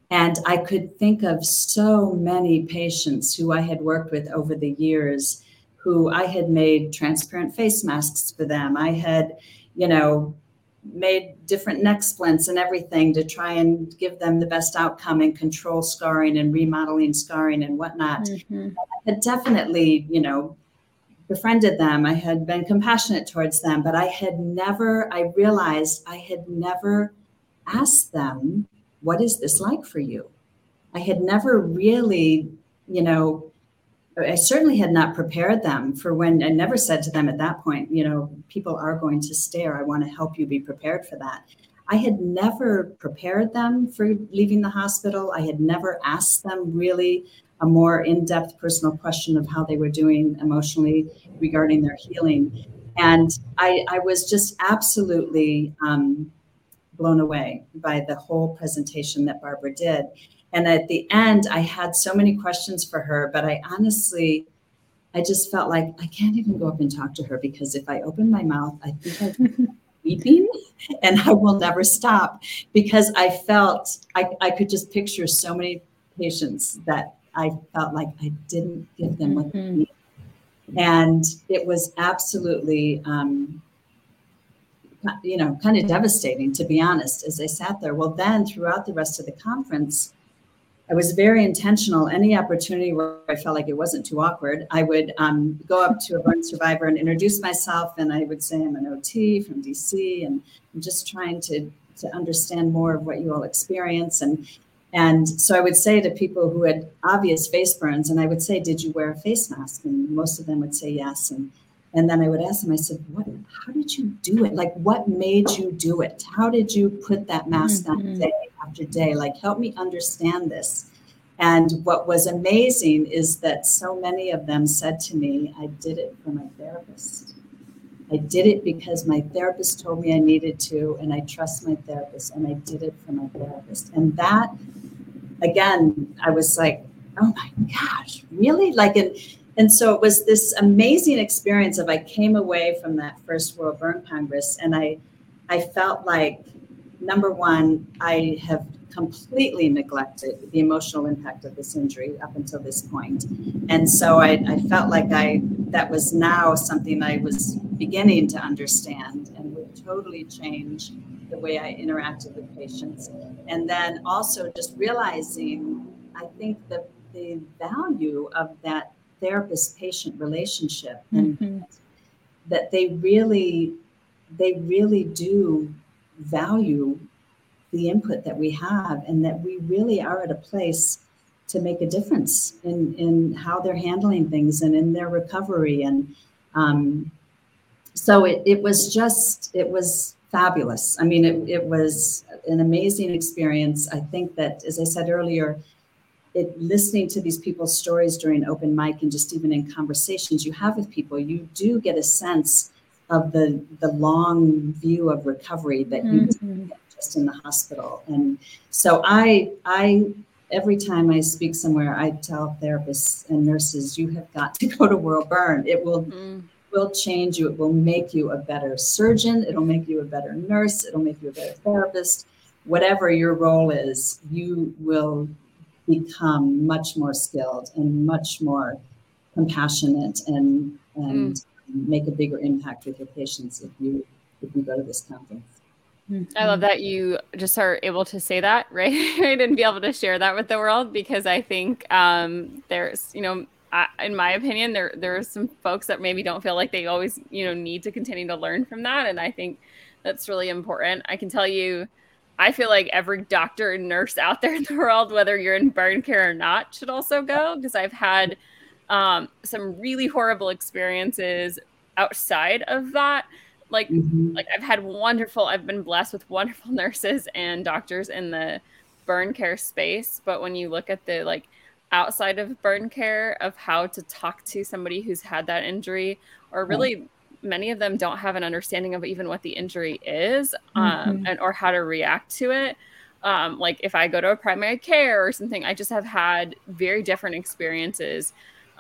And I could think of so many patients who I had worked with over the years who I had made transparent face masks for them. I had, you know, made different neck splints and everything to try and give them the best outcome and control scarring and remodeling scarring and whatnot. Mm-hmm. I had definitely, you know, befriended them. I had been compassionate towards them, but I had never, I realized I had never asked them, what is this like for you? I had never really, you know, I certainly had not prepared them for when I never said to them at that point, you know, people are going to stare. I want to help you be prepared for that. I had never prepared them for leaving the hospital. I had never asked them really a more in depth personal question of how they were doing emotionally regarding their healing. And I, I was just absolutely um, blown away by the whole presentation that Barbara did. And at the end, I had so many questions for her, but I honestly, I just felt like I can't even go up and talk to her because if I open my mouth, I think I'm weeping and I will never stop because I felt I, I could just picture so many patients that I felt like I didn't give them what mm-hmm. they needed. And it was absolutely, um, you know, kind of devastating to be honest as I sat there. Well, then throughout the rest of the conference, I was very intentional. Any opportunity where I felt like it wasn't too awkward, I would um, go up to a burn survivor and introduce myself, and I would say I'm an OT from DC, and I'm just trying to to understand more of what you all experience. And and so I would say to people who had obvious face burns, and I would say, "Did you wear a face mask?" And most of them would say yes. And and then I would ask them, I said, "What? How did you do it? Like, what made you do it? How did you put that mask mm-hmm. on after day? Like, help me understand this." And what was amazing is that so many of them said to me, "I did it for my therapist." I did it because my therapist told me I needed to, and I trust my therapist, and I did it for my therapist. And that, again, I was like, oh my gosh, really? Like, and and so it was this amazing experience of I came away from that first World Burn Congress, and I, I felt like number one, I have completely neglected the emotional impact of this injury up until this point. And so I, I, felt like I that was now something I was beginning to understand and would totally change the way I interacted with patients. And then also just realizing I think the the value of that therapist patient relationship and mm-hmm. that they really they really do value the input that we have and that we really are at a place to make a difference in in how they're handling things and in their recovery. And um, so it, it was just it was fabulous. I mean it, it was an amazing experience. I think that as i said earlier it listening to these people's stories during open mic and just even in conversations you have with people you do get a sense of the the long view of recovery that you mm-hmm just in the hospital. And so I, I, every time I speak somewhere, I tell therapists and nurses, you have got to go to World Burn. It will mm. will change you. It will make you a better surgeon. It'll make you a better nurse. It'll make you a better therapist. Whatever your role is, you will become much more skilled and much more compassionate and and mm. Make a bigger impact with your patients if you if you go to this conference. I love that you just are able to say that, right? right? And be able to share that with the world because I think um, there's, you know, I, in my opinion, there there are some folks that maybe don't feel like they always, you know, need to continue to learn from that, and I think that's really important. I can tell you, I feel like every doctor and nurse out there in the world, whether you're in burn care or not, should also go because I've had um, some really horrible experiences outside of that like mm-hmm. like I've had wonderful I've been blessed with wonderful nurses and doctors in the burn care space, but when you look at the like outside of burn care of how to talk to somebody who's had that injury or really many of them don't have an understanding of even what the injury is um, mm-hmm. and or how to react to it um, like if i go to a primary care or something i just have had very different experiences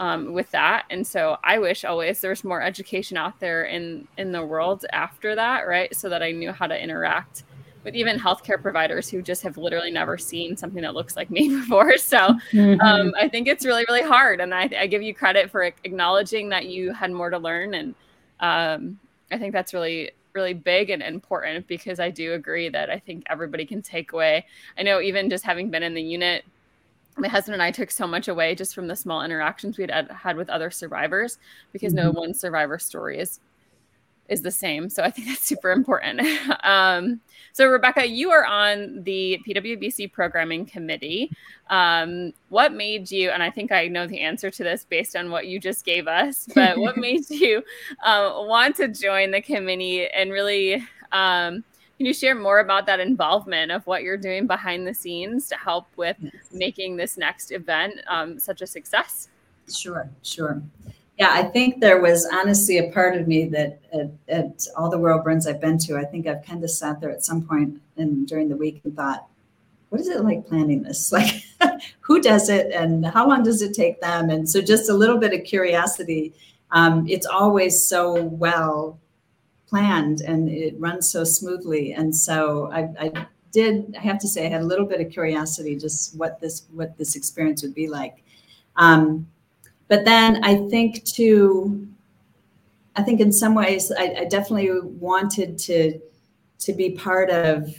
um, with that. And so I wish always there's more education out there in in the world after that, right? So that I knew how to interact with even healthcare providers who just have literally never seen something that looks like me before. So mm-hmm. um, I think it's really, really hard. And I, I, give you credit for acknowledging that you had more to learn. And um, I think that's really, really big and important because I do agree that I think everybody can take away. I know even just having been in the unit my husband and I took so much away just from the small interactions we had had with other survivors because mm-hmm. no one survivor story is is the same. So I think that's super important. um, so Rebekah, you are on the PWBC programming committee. Um, what made you? And I think I know the answer to this based on what you just gave us. But what made you uh, want to join the committee and really? Um, can you share more about that involvement of what you're doing behind the scenes to help with yes. making this next event um, such a success? Sure, sure. Yeah, I think there was honestly a part of me that at, at all the world burns I've been to, I think I've kind of sat there at some point and during the week and thought, what is it like planning this? Like, who does it and how long does it take them? And so just a little bit of curiosity. Um, it's always so well planned and it runs so smoothly. And so I, I did, I have to say, I had a little bit of curiosity just what this what this experience would be like. Um, but then I think too, I think in some ways I, I definitely wanted to to be part of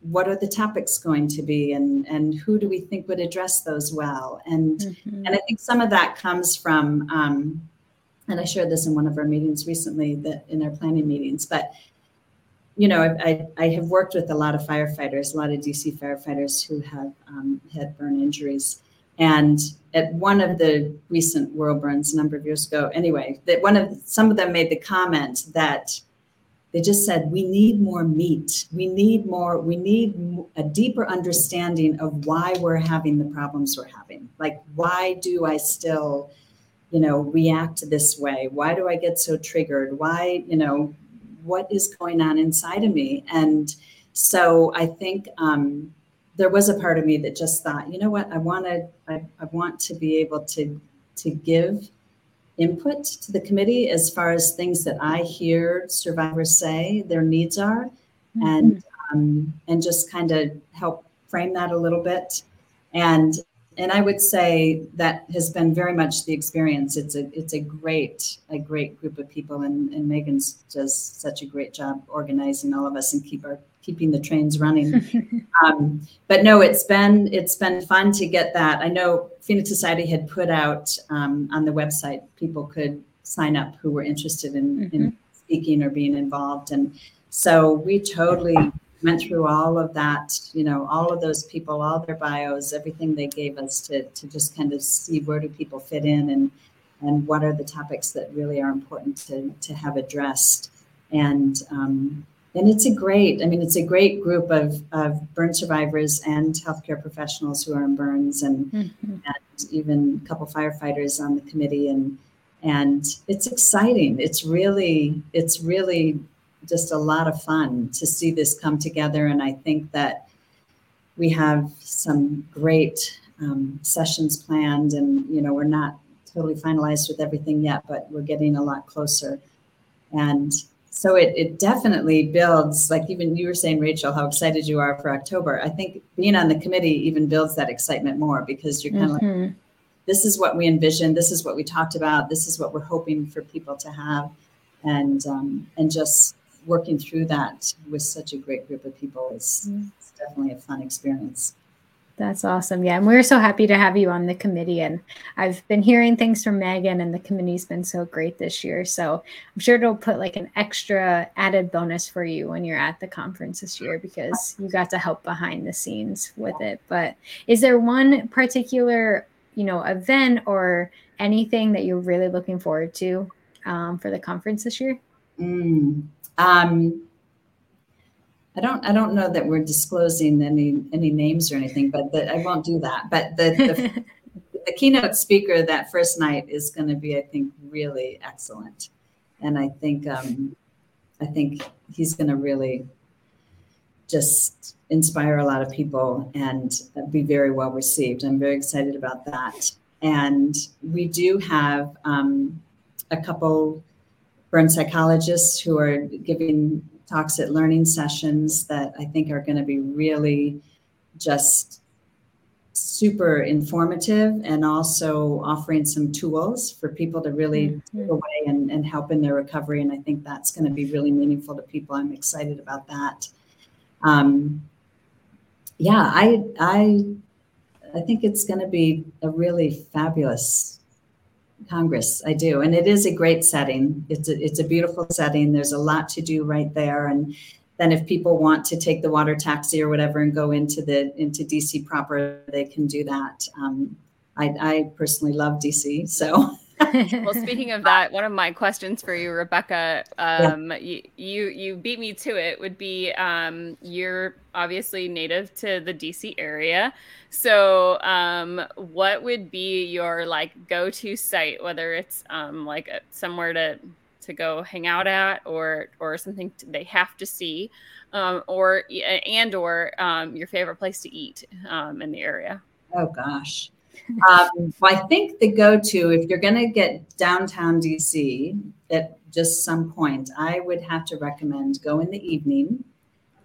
what are the topics going to be and and who do we think would address those well and mm-hmm. and i think some of that comes from um, and i shared this in one of our meetings recently that in our planning meetings but you know I, I, have worked with a lot of firefighters a lot of dc firefighters who have um, had burn injuries. And at one of the recent world burns a number of years ago anyway that one of some of them made the comment that they just said we need more meat. We need more we need a deeper understanding of why we're having the problems we're having. Like why do i still you know react this way why do i get so triggered why you know what is going on inside of me and so i think um, there was a part of me that just thought you know what i want to I, I want to be able to to give input to the committee as far as things that I hear survivors say their needs are, mm-hmm. and um, and just kind of help frame that a little bit. And and I would say that has been very much the experience. It's a it's a great a great group of people, and, and Megan's does such a great job organizing all of us and keep our keeping the trains running. um, but no, it's been it's been fun to get that. I know Phoenix Society had put out um, on the website people could sign up who were interested in, mm-hmm. in speaking or being involved, and so we totally went through all of that. You know, all of those people, all their bios, everything they gave us to to just kind of see where do people fit in and and what are the topics that really are important to to have addressed and um, and it's a great i mean it's a great group of, of burn survivors and healthcare professionals who are in burns and, mm-hmm. and even a couple firefighters on the committee and and it's exciting it's really it's really just a lot of fun to see this come together. And i think that we have some great um, sessions planned and you know we're not totally finalized with everything yet but we're getting a lot closer. And so it, it definitely builds like even you were saying rachel how excited you are for october. I think being on the committee even builds that excitement more because you're kind of mm-hmm. like this is what we envisioned this is what we talked about this is what we're hoping for people to have. And um, and just working through that with such a great group of people is mm-hmm. definitely a fun experience that's awesome. Yeah. And we're so happy to have you on the committee. And I've been hearing things from Megan, and the committee's been so great this year. So I'm sure it'll put like an extra added bonus for you when you're at the conference this year because you got to help behind the scenes with it. But is there one particular, you know, event or anything that you're really looking forward to um, for the conference this year? Mm, um, I don't I don't know that we're disclosing any any names or anything, but the, I won't do that. But the, the, the keynote speaker that first night is going to be, I think, really excellent, and I think um, I think he's going to really just inspire a lot of people and be very well received. I'm very excited about that. And we do have um, a couple burn psychologists who are giving talks at learning sessions that I think are going to be really just super informative and also offering some tools for people to really mm-hmm. take away and, and help in their recovery. And I think that's going to be really meaningful to people. I'm excited about that. Um, yeah, I I I think it's going to be a really fabulous Congress. I do, and it is a great setting. It's a, it's a beautiful setting. There's a lot to do right there, and then if people want to take the water taxi or whatever and go into the into DC proper, they can do that. Um, I, I personally love DC, so well, speaking of that, one of my questions for you, Rebekah, um, yeah. you, you, you beat me to it. Would be um, you're obviously native to the DC area, so um, what would be your like go-to site, whether it's um, like a, somewhere to to go hang out at, or or something they have to see, um, or and or um, your favorite place to eat in the area? Oh gosh. Um, I think the go-to, if you're going to get downtown DC at just some point, I would have to recommend go in the evening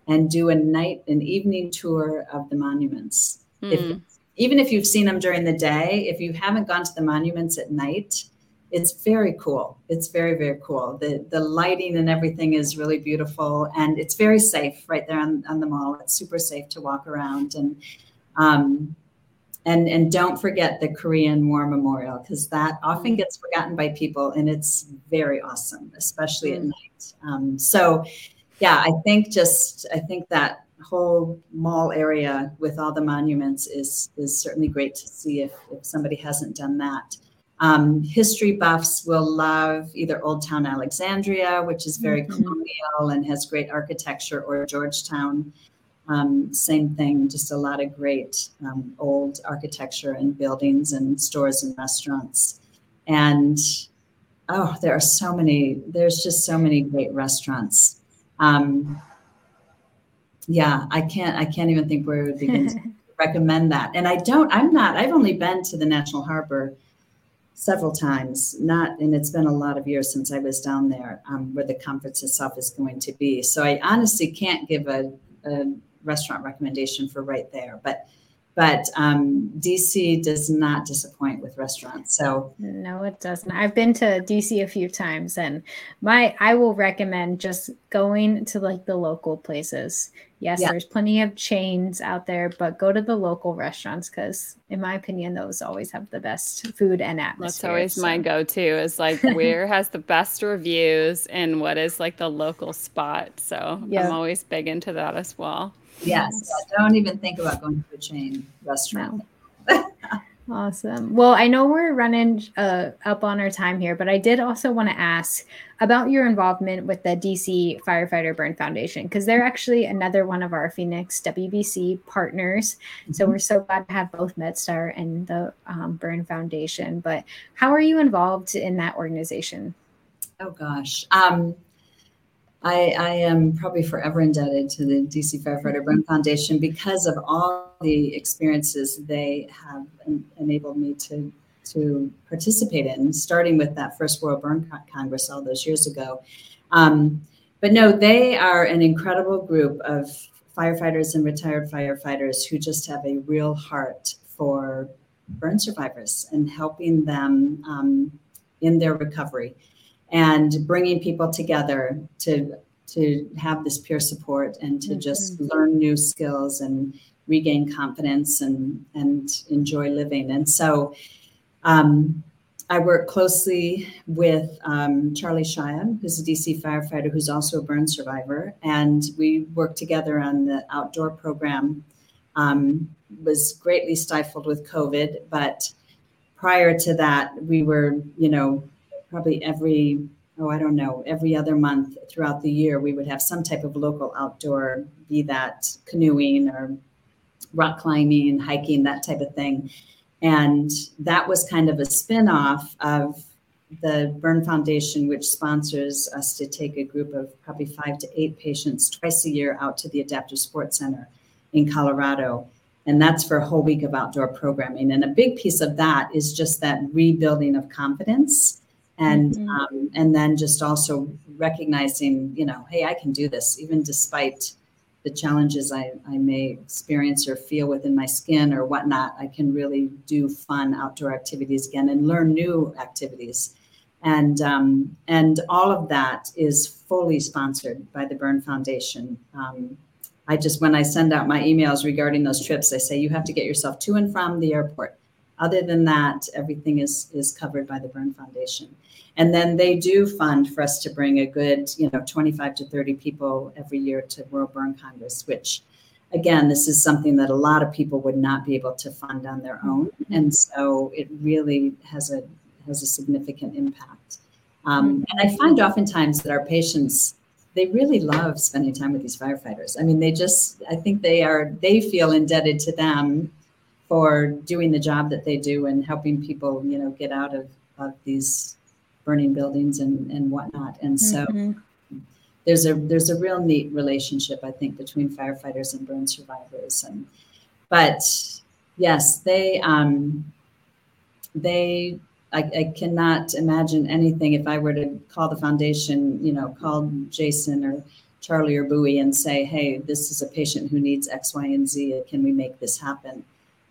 and do a night, an evening tour of the monuments. Mm. If, hmm. even if you've seen them during the day, if you haven't gone to the monuments at night, it's very cool. It's very very cool. The the lighting and everything is really beautiful, and it's very safe right there on, on the mall. It's super safe to walk around and. Um, and and don't forget the Korean War Memorial because that often mm-hmm. gets forgotten by people, and it's very awesome, especially mm. at night. Um, so, yeah, I think just I think that whole mall area with all the monuments is is certainly great to see if if somebody hasn't done that. Um, history buffs will love either Old Town Alexandria, which is very mm-hmm. colonial and has great architecture, or Georgetown. Um, same thing, just a lot of great um, old architecture and buildings and stores and restaurants. And oh, there are so many, there's just so many great restaurants. Um, yeah, I can't, I can't even think where we would begin to recommend that. And I don't, I'm not, I've only been to the National Harbor several times, not, and it's been a lot of years since I was down there um, where the conference itself is going to be. So I honestly can't give a, a restaurant recommendation for right there. But but um, DC does not disappoint with restaurants. So no, it doesn't. I've been to DC a few times, and my I will recommend just going to like the local places. Yes, yeah. there's plenty of chains out there, but go to the local restaurants because, in my opinion, those always have the best food and atmosphere. That's always so. my go-to. Is like where has the best reviews and what is like the local spot. So yep. I'm always big into that as well. Yes. Yeah, don't even think about going to a chain restaurant. No. awesome. Well, I know we're running uh, up on our time here, but I did also want to ask about your involvement with the DC Firefighter Burn Foundation because they're actually another one of our Phoenix WBC partners. Mm-hmm. So we're so glad to have both MedStar and the um, Burn Foundation. But how are you involved in that organization? Oh gosh. Um, I, I, am probably forever indebted to the DC Firefighter Burn Foundation because of all the experiences they have en- enabled me to to participate in, starting with that first World Burn Congress all those years ago. Um, but no, they are an incredible group of firefighters and retired firefighters who just have a real heart for burn survivors and helping them um, in their recovery and bringing people together to to have this peer support and to mm-hmm. just learn new skills and regain confidence and and enjoy living and so um, I work closely with um, Charlie Shia, who's a DC firefighter who's also a burn survivor, and we work together on the outdoor program. Um, was greatly stifled with COVID, but prior to that, we were, you know, probably every oh i don't know every other month throughout the year we would have some type of local outdoor be that canoeing or rock climbing hiking that type of thing. And that was kind of a spin-off of the burn foundation which sponsors us to take a group of probably five to eight patients twice a year out to the adaptive sports center in colorado. And that's for a whole week of outdoor programming. And a big piece of that is just that rebuilding of confidence and mm-hmm. um, and then just also recognizing you know hey i can do this even despite the challenges I, I may experience or feel within my skin or whatnot i can really do fun outdoor activities again and learn new activities. And um, and all of that is fully sponsored by the burn foundation. Um, i just when i send out my emails regarding those trips i say you have to get yourself to and from the airport other than that, everything is is covered by the Burn Foundation. And then they do fund for us to bring a good, you know, 25 to 30 people every year to World Burn Congress, which again, this is something that a lot of people would not be able to fund on their own. Mm-hmm. And so it really has a has a significant impact. Um, and I find oftentimes that our patients they really love spending time with these firefighters. I mean, they just I think they are they feel indebted to them for doing the job that they do and helping people, you know, get out of, of these burning buildings and, and whatnot. And so mm-hmm. there's a there's a real neat relationship, I think, between firefighters and burn survivors. And but yes, they um they I, I cannot imagine anything if I were to call the foundation, you know, call Jason or Charlie or Bowie and say, hey, this is a patient who needs X, Y, and Z. Can we make this happen?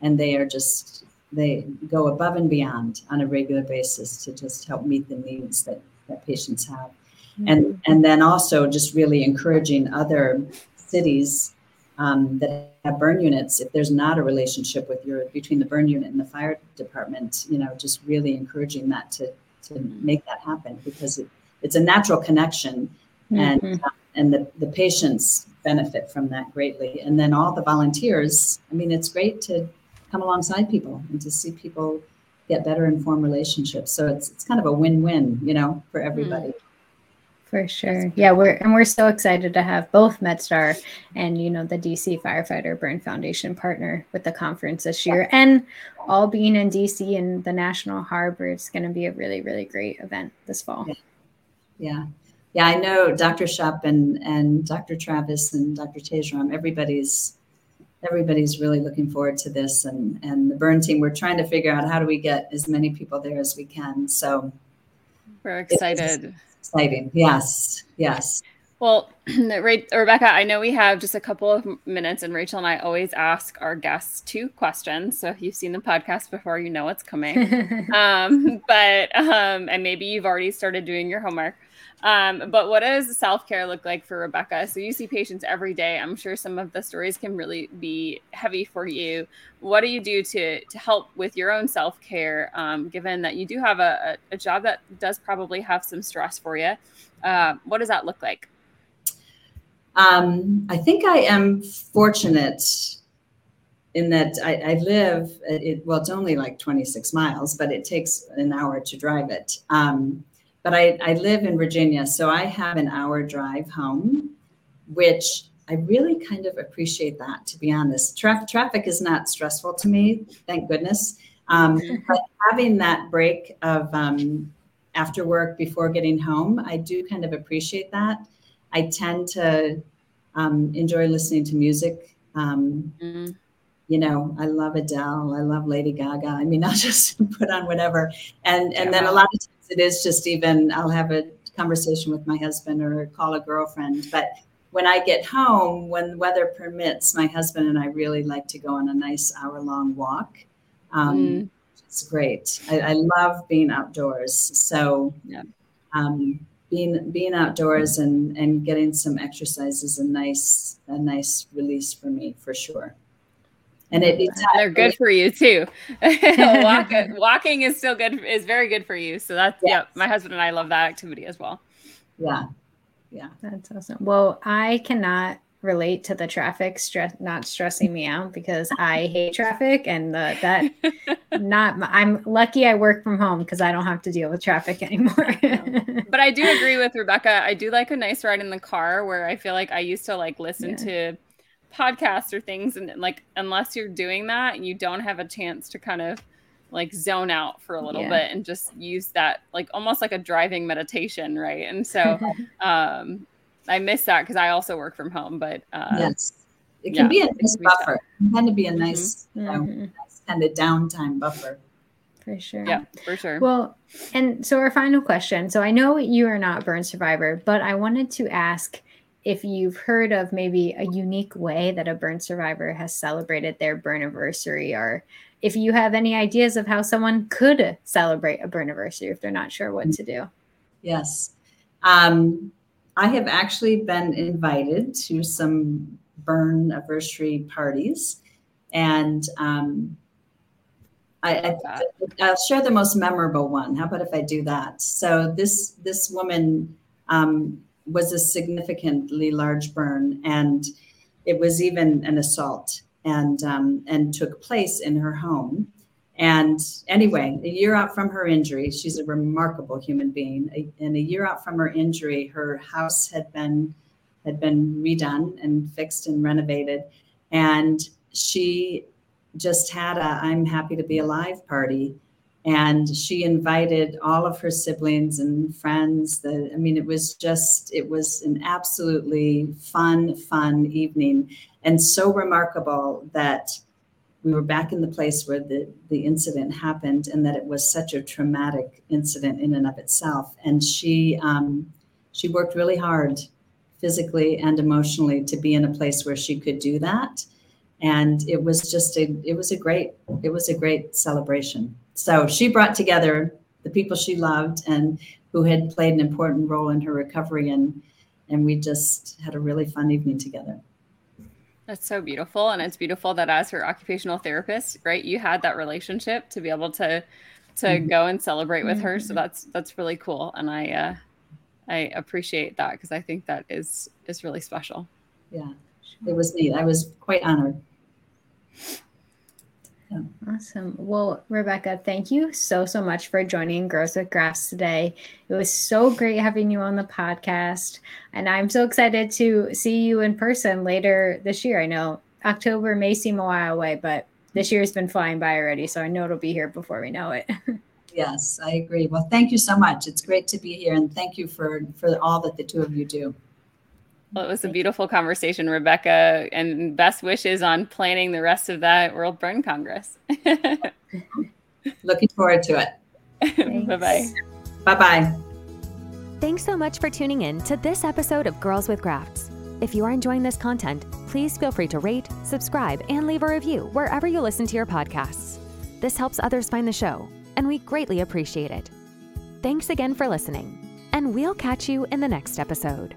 And they are just they go above and beyond on a regular basis to just help meet the needs that, that patients have. Mm-hmm. And, and then also just really encouraging other cities um, that have burn units, if there's not a relationship with your between the burn unit and the fire department, you know, just really encouraging that to to make that happen because it, it's a natural connection, mm-hmm. and uh, and the the patients benefit from that greatly, and then all the volunteers. I mean, it's great to come alongside people and to see people get better informed relationships. So it's it's kind of a win win, you know, for everybody. Mm-hmm. For sure. Yeah, we're and we're so excited to have both MedStar and you know the DC Firefighter Burn Foundation partner with the conference this year. And all being in DC and the National Harbor, it's going to be a really, really great event this fall. Yeah. Yeah. yeah I know Dr. Shupp and, and Dr. Travis and Dr. Tajram, everybody's everybody's really looking forward to this and and the burn team we're trying to figure out how do we get as many people there as we can so we're excited exciting. Yes, yes. Well, Rebekah, I know we have just a couple of minutes, and Rachel and I always ask our guests two questions. So if you've seen the podcast before, you know what's coming. um, but um, and maybe you've already started doing your homework. Um, but what does self care look like for Rebekah? So you see patients every day. I'm sure some of the stories can really be heavy for you. What do you do to to help with your own self care, um, given that you do have a, a, job that does probably have some stress for you? Uh, what does that look like? Um, I think I am fortunate in that I, I live. It, well, it's only like 26 miles, but it takes an hour to drive it. Um, but I, I live in Virginia, so I have an hour drive home, which I really kind of appreciate that, to be honest. Tra- traffic is not stressful to me, thank goodness. Um, but having that break of um, after work before getting home, I do kind of appreciate that. I tend to um, enjoy listening to music. Um, mm-hmm. You know, I love Adele. I love Lady Gaga. I mean, I'll just put on whatever, and and yeah. then a lot of times it is just even I'll have a conversation with my husband or call a girlfriend. But when I get home, when the weather permits, my husband and I really like to go on a nice hour long walk. Um, mm. It's great. I, I, love being outdoors. So, yeah. um, being being outdoors and and getting some exercise is a nice a nice release for me for sure and it, it's they're good for you too. walking, walking is still good is very good for you. So that's yes. yeah. My husband and I love that activity as well. Yeah, yeah, that's awesome. Well, I cannot relate to the traffic stress not stressing me out because I hate traffic and the, that not I'm lucky I work from home because I don't have to deal with traffic anymore. but I do agree with Rebekah. I do like a nice ride in the car where I feel like I used to like listen yeah. to podcasts or things and like unless you're doing that you don't have a chance to kind of like zone out for a little yeah. bit and just use that like almost like a driving meditation right and so um i miss that because i also work from home but uh yes it can yeah, be a nice buffer it can be a nice, mm-hmm. you know, mm-hmm. nice kind of downtime buffer for sure. Yeah, for sure. Well, and so our final question. So I know you are not burn survivor, but I wanted to ask if you've heard of maybe a unique way that a burn survivor has celebrated their burn anniversary, or if you have any ideas of how someone could celebrate a burn anniversary if they're not sure what to do. Yes. Um, I have actually been invited to some burn anniversary parties, and um, I, will share the most memorable one. How about if I do that? So this this woman um, was a significantly large burn, and it was even an assault, and um, and took place in her home. And anyway, a year out from her injury, she's a remarkable human being. And a year out from her injury, her house had been had been redone and fixed and renovated, and she just had a "I'm happy to be alive" party and she invited all of her siblings and friends the i mean it was just it was an absolutely fun fun evening. And so remarkable that we were back in the place where the, the incident happened and that it was such a traumatic incident in and of itself. And she um, she worked really hard physically and emotionally to be in a place where she could do that. And it was just a it was a great it was a great celebration so she brought together the people she loved and who had played an important role in her recovery and and we just had a really fun evening together that's so beautiful and it's beautiful that as her occupational therapist right you had that relationship to be able to to mm-hmm. go and celebrate with her so mm-hmm. that's that's really cool and i uh i appreciate that because i think that is is really special yeah it was neat i was quite honored. Awesome. Well, Rebekah, thank you so, so much for joining Girls with Grafts today. It was so great having you on the podcast. And I'm so excited to see you in person later this year. I know October may seem a while away, but this year has been flying by already. So I know it'll be here before we know it. yes, I agree. Well, thank you so much. It's great to be here. And thank you for, for all that the two of you do. Well, it was a beautiful conversation, Rebekah, and best wishes on planning the rest of that World Burn Congress. Looking forward to it. bye bye. Bye bye. Thanks so much for tuning in to this episode of Girls with Grafts. If you are enjoying this content, please feel free to rate, subscribe, and leave a review wherever you listen to your podcasts. This helps others find the show, and we greatly appreciate it. Thanks again for listening, and we'll catch you in the next episode.